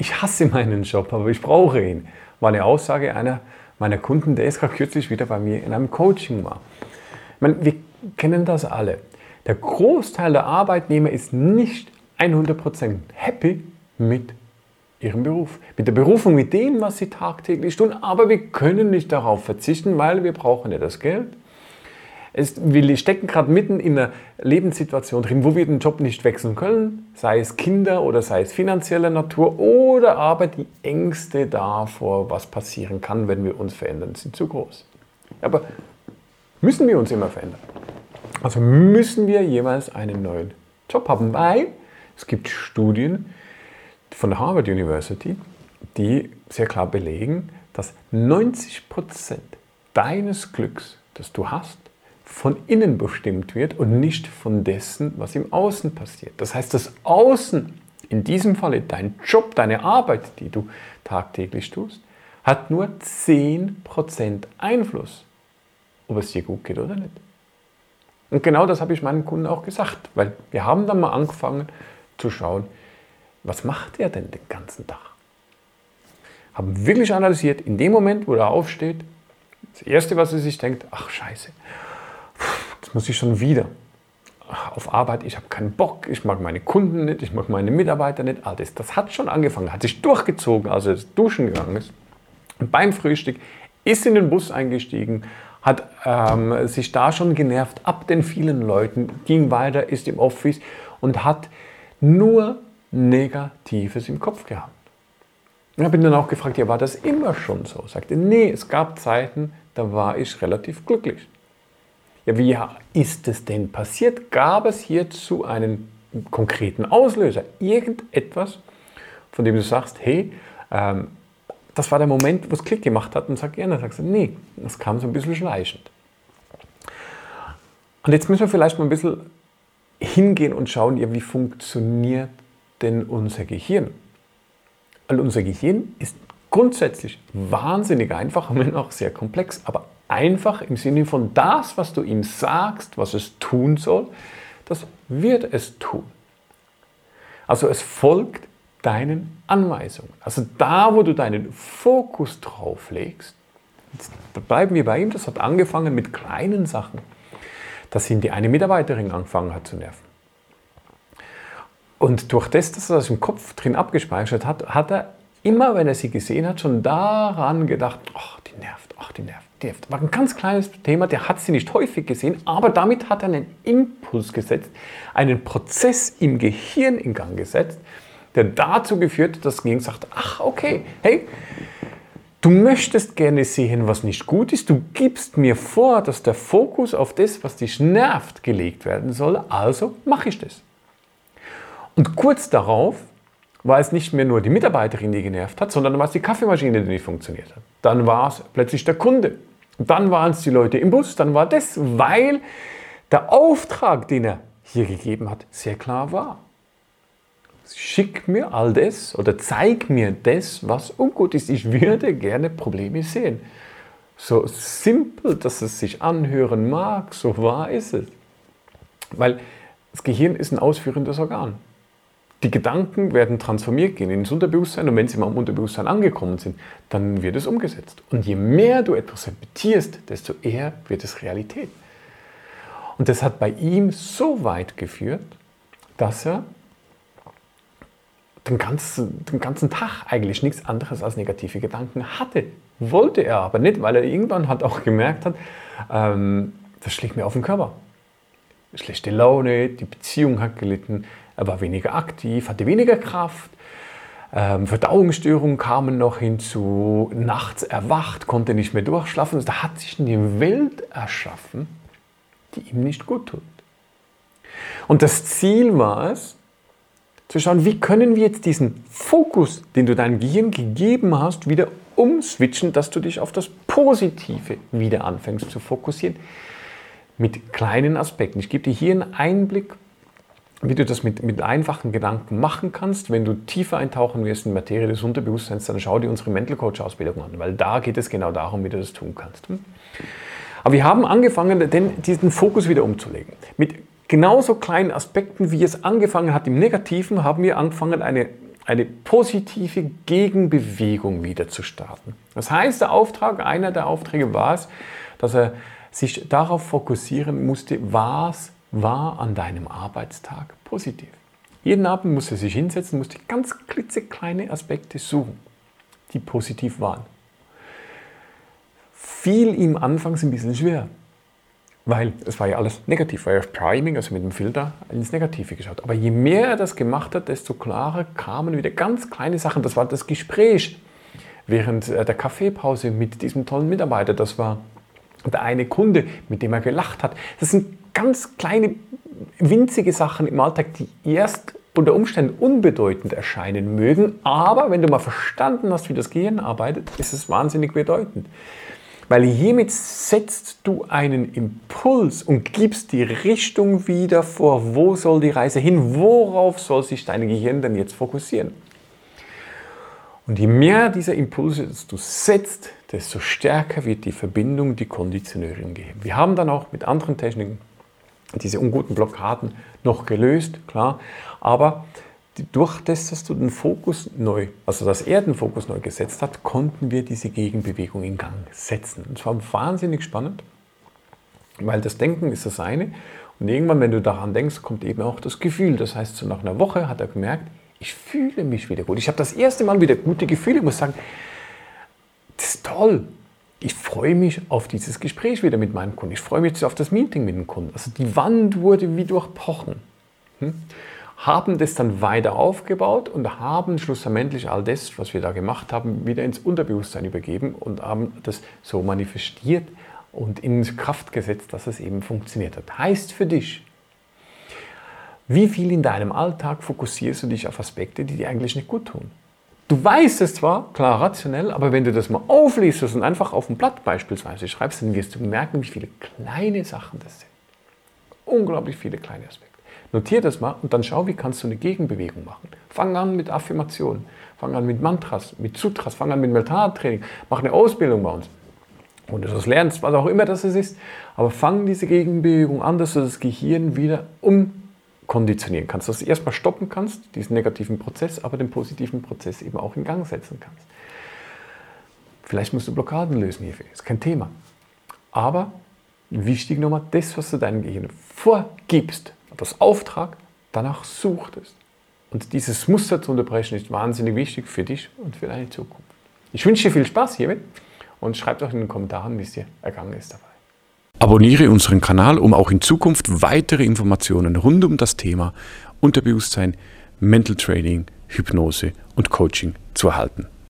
ich hasse meinen Job, aber ich brauche ihn, war eine Aussage einer meiner Kunden, der ist gerade kürzlich wieder bei mir in einem Coaching war. Ich meine, wir kennen das alle. Der Großteil der Arbeitnehmer ist nicht 100% happy mit ihrem Beruf, mit der Berufung, mit dem, was sie tagtäglich tun. Aber wir können nicht darauf verzichten, weil wir brauchen ja das Geld. Es, wir stecken gerade mitten in einer Lebenssituation drin, wo wir den Job nicht wechseln können, sei es Kinder oder sei es finanzielle Natur oder aber die Ängste davor, was passieren kann, wenn wir uns verändern, sind zu groß. Aber müssen wir uns immer verändern? Also müssen wir jeweils einen neuen Job haben, weil es gibt Studien von der Harvard University, die sehr klar belegen, dass 90% deines Glücks, das du hast, von innen bestimmt wird und nicht von dessen, was im Außen passiert. Das heißt, das Außen, in diesem Falle dein Job, deine Arbeit, die du tagtäglich tust, hat nur 10% Einfluss, ob es dir gut geht oder nicht. Und genau das habe ich meinen Kunden auch gesagt, weil wir haben dann mal angefangen zu schauen, was macht er denn den ganzen Tag? Haben wirklich analysiert, in dem Moment, wo er aufsteht, das Erste, was er sich denkt, ach scheiße, Jetzt muss ich schon wieder auf Arbeit, ich habe keinen Bock, ich mag meine Kunden nicht, ich mag meine Mitarbeiter nicht, alles. Das hat schon angefangen, hat sich durchgezogen, als er duschen gegangen ist. Und beim Frühstück ist in den Bus eingestiegen, hat ähm, sich da schon genervt ab den vielen Leuten, ging weiter, ist im Office und hat nur Negatives im Kopf gehabt. Ich habe ihn dann auch gefragt, ja, war das immer schon so? Sagte, nee, es gab Zeiten, da war ich relativ glücklich. Ja, wie ist es denn passiert? Gab es hierzu einen konkreten Auslöser? Irgendetwas, von dem du sagst, hey, ähm, das war der Moment, wo es Klick gemacht hat und sag, ja, sagst du, nee, das kam so ein bisschen schleichend. Und jetzt müssen wir vielleicht mal ein bisschen hingehen und schauen, ja, wie funktioniert denn unser Gehirn? Weil unser Gehirn ist grundsätzlich wahnsinnig einfach, wenn auch sehr komplex, aber einfach im Sinne von das, was du ihm sagst, was es tun soll, das wird es tun. Also es folgt deinen Anweisungen. Also da, wo du deinen Fokus drauf legst, bleiben wir bei ihm, das hat angefangen mit kleinen Sachen, dass ihn die eine Mitarbeiterin angefangen hat zu nerven. Und durch das, dass er das im Kopf drin abgespeichert hat, hat er immer, wenn er sie gesehen hat, schon daran gedacht, ach, die nervt, ach, die nervt der war ein ganz kleines Thema, der hat sie nicht häufig gesehen, aber damit hat er einen Impuls gesetzt, einen Prozess im Gehirn in Gang gesetzt, der dazu geführt hat, dass das Gehirn sagt, ach okay, hey, du möchtest gerne sehen, was nicht gut ist, du gibst mir vor, dass der Fokus auf das, was dich nervt, gelegt werden soll, also mache ich das. Und kurz darauf war es nicht mehr nur die Mitarbeiterin, die genervt hat, sondern war es die Kaffeemaschine, die nicht funktioniert hat. Dann war es plötzlich der Kunde, dann waren es die Leute im Bus, dann war das, weil der Auftrag, den er hier gegeben hat, sehr klar war. Schick mir all das oder zeig mir das, was ungut ist. Ich würde gerne Probleme sehen. So simpel, dass es sich anhören mag, so wahr ist es. Weil das Gehirn ist ein ausführendes Organ. Die Gedanken werden transformiert gehen ins Unterbewusstsein und wenn sie mal im Unterbewusstsein angekommen sind, dann wird es umgesetzt. Und je mehr du etwas repetierst, desto eher wird es Realität. Und das hat bei ihm so weit geführt, dass er den ganzen, den ganzen Tag eigentlich nichts anderes als negative Gedanken hatte. Wollte er aber nicht, weil er irgendwann hat auch gemerkt hat, ähm, das schlägt mir auf den Körper. Schlechte Laune, die Beziehung hat gelitten, er war weniger aktiv, hatte weniger Kraft. Ähm, Verdauungsstörungen kamen noch hinzu, nachts erwacht, konnte nicht mehr durchschlafen. Also da hat sich eine Welt erschaffen, die ihm nicht gut tut. Und das Ziel war es, zu schauen, wie können wir jetzt diesen Fokus, den du deinem Gehirn gegeben hast, wieder umswitchen, dass du dich auf das Positive wieder anfängst zu fokussieren. Mit kleinen Aspekten. Ich gebe dir hier einen Einblick wie du das mit, mit einfachen Gedanken machen kannst. Wenn du tiefer eintauchen wirst in Materie des Unterbewusstseins, dann schau dir unsere Mental Coach Ausbildung an, weil da geht es genau darum, wie du das tun kannst. Hm? Aber wir haben angefangen, den, diesen Fokus wieder umzulegen. Mit genauso kleinen Aspekten, wie es angefangen hat im Negativen, haben wir angefangen, eine eine positive Gegenbewegung wieder zu starten. Das heißt, der Auftrag, einer der Aufträge war es, dass er sich darauf fokussieren musste, was war an deinem Arbeitstag positiv. Jeden Abend musste er sich hinsetzen, musste ganz klitzekleine Aspekte suchen, die positiv waren. Fiel ihm anfangs ein bisschen schwer, weil es war ja alles negativ, weil er Priming, also mit dem Filter, ins Negative geschaut. Aber je mehr er das gemacht hat, desto klarer kamen wieder ganz kleine Sachen. Das war das Gespräch während äh, der Kaffeepause mit diesem tollen Mitarbeiter. Das war der eine Kunde, mit dem er gelacht hat. Das sind ganz kleine, winzige Sachen im Alltag, die erst unter Umständen unbedeutend erscheinen mögen, aber wenn du mal verstanden hast, wie das Gehirn arbeitet, ist es wahnsinnig bedeutend. Weil hiermit setzt du einen Impuls und gibst die Richtung wieder vor, wo soll die Reise hin, worauf soll sich dein Gehirn denn jetzt fokussieren. Und je mehr dieser Impulse du setzt, desto stärker wird die Verbindung, die Konditionierung gehen. Wir haben dann auch mit anderen Techniken diese unguten Blockaden noch gelöst, klar, aber durch das, dass du den Fokus neu, also dass er den Fokus neu gesetzt hat, konnten wir diese Gegenbewegung in Gang setzen. Und es war wahnsinnig spannend, weil das Denken ist das eine und irgendwann, wenn du daran denkst, kommt eben auch das Gefühl. Das heißt, so nach einer Woche hat er gemerkt, ich fühle mich wieder gut. Ich habe das erste Mal wieder gute Gefühle. Ich muss sagen, das ist toll. Ich freue mich auf dieses Gespräch wieder mit meinem Kunden. Ich freue mich auf das Meeting mit dem Kunden. Also die Wand wurde wie durchbrochen. Hm? Haben das dann weiter aufgebaut und haben schlussendlich all das, was wir da gemacht haben, wieder ins Unterbewusstsein übergeben und haben das so manifestiert und in Kraft gesetzt, dass es eben funktioniert hat. Heißt für dich, wie viel in deinem Alltag fokussierst du dich auf Aspekte, die dir eigentlich nicht gut tun? Du weißt es zwar, klar rationell, aber wenn du das mal aufliest und einfach auf ein Blatt beispielsweise schreibst, dann wirst du merken, wie viele kleine Sachen das sind. Unglaublich viele kleine Aspekte. Notier das mal und dann schau, wie kannst du eine Gegenbewegung machen. Fang an mit Affirmationen, fang an mit Mantras, mit Sutras, fang an mit Mentaltraining, mach eine Ausbildung bei uns. Und du das lernst, was auch immer das ist, aber fang diese Gegenbewegung an, dass du das Gehirn wieder um konditionieren kannst, dass du erstmal stoppen kannst, diesen negativen Prozess, aber den positiven Prozess eben auch in Gang setzen kannst. Vielleicht musst du Blockaden lösen hierfür, ist kein Thema. Aber wichtig nochmal, das, was du deinem Gehirn vorgibst, das Auftrag, danach sucht es. Und dieses Muster zu unterbrechen ist wahnsinnig wichtig für dich und für deine Zukunft. Ich wünsche dir viel Spaß hiermit und schreib doch in den Kommentaren, wie es dir ergangen ist dabei. Abonniere unseren Kanal, um auch in Zukunft weitere Informationen rund um das Thema Unterbewusstsein, Mental Training, Hypnose und Coaching zu erhalten.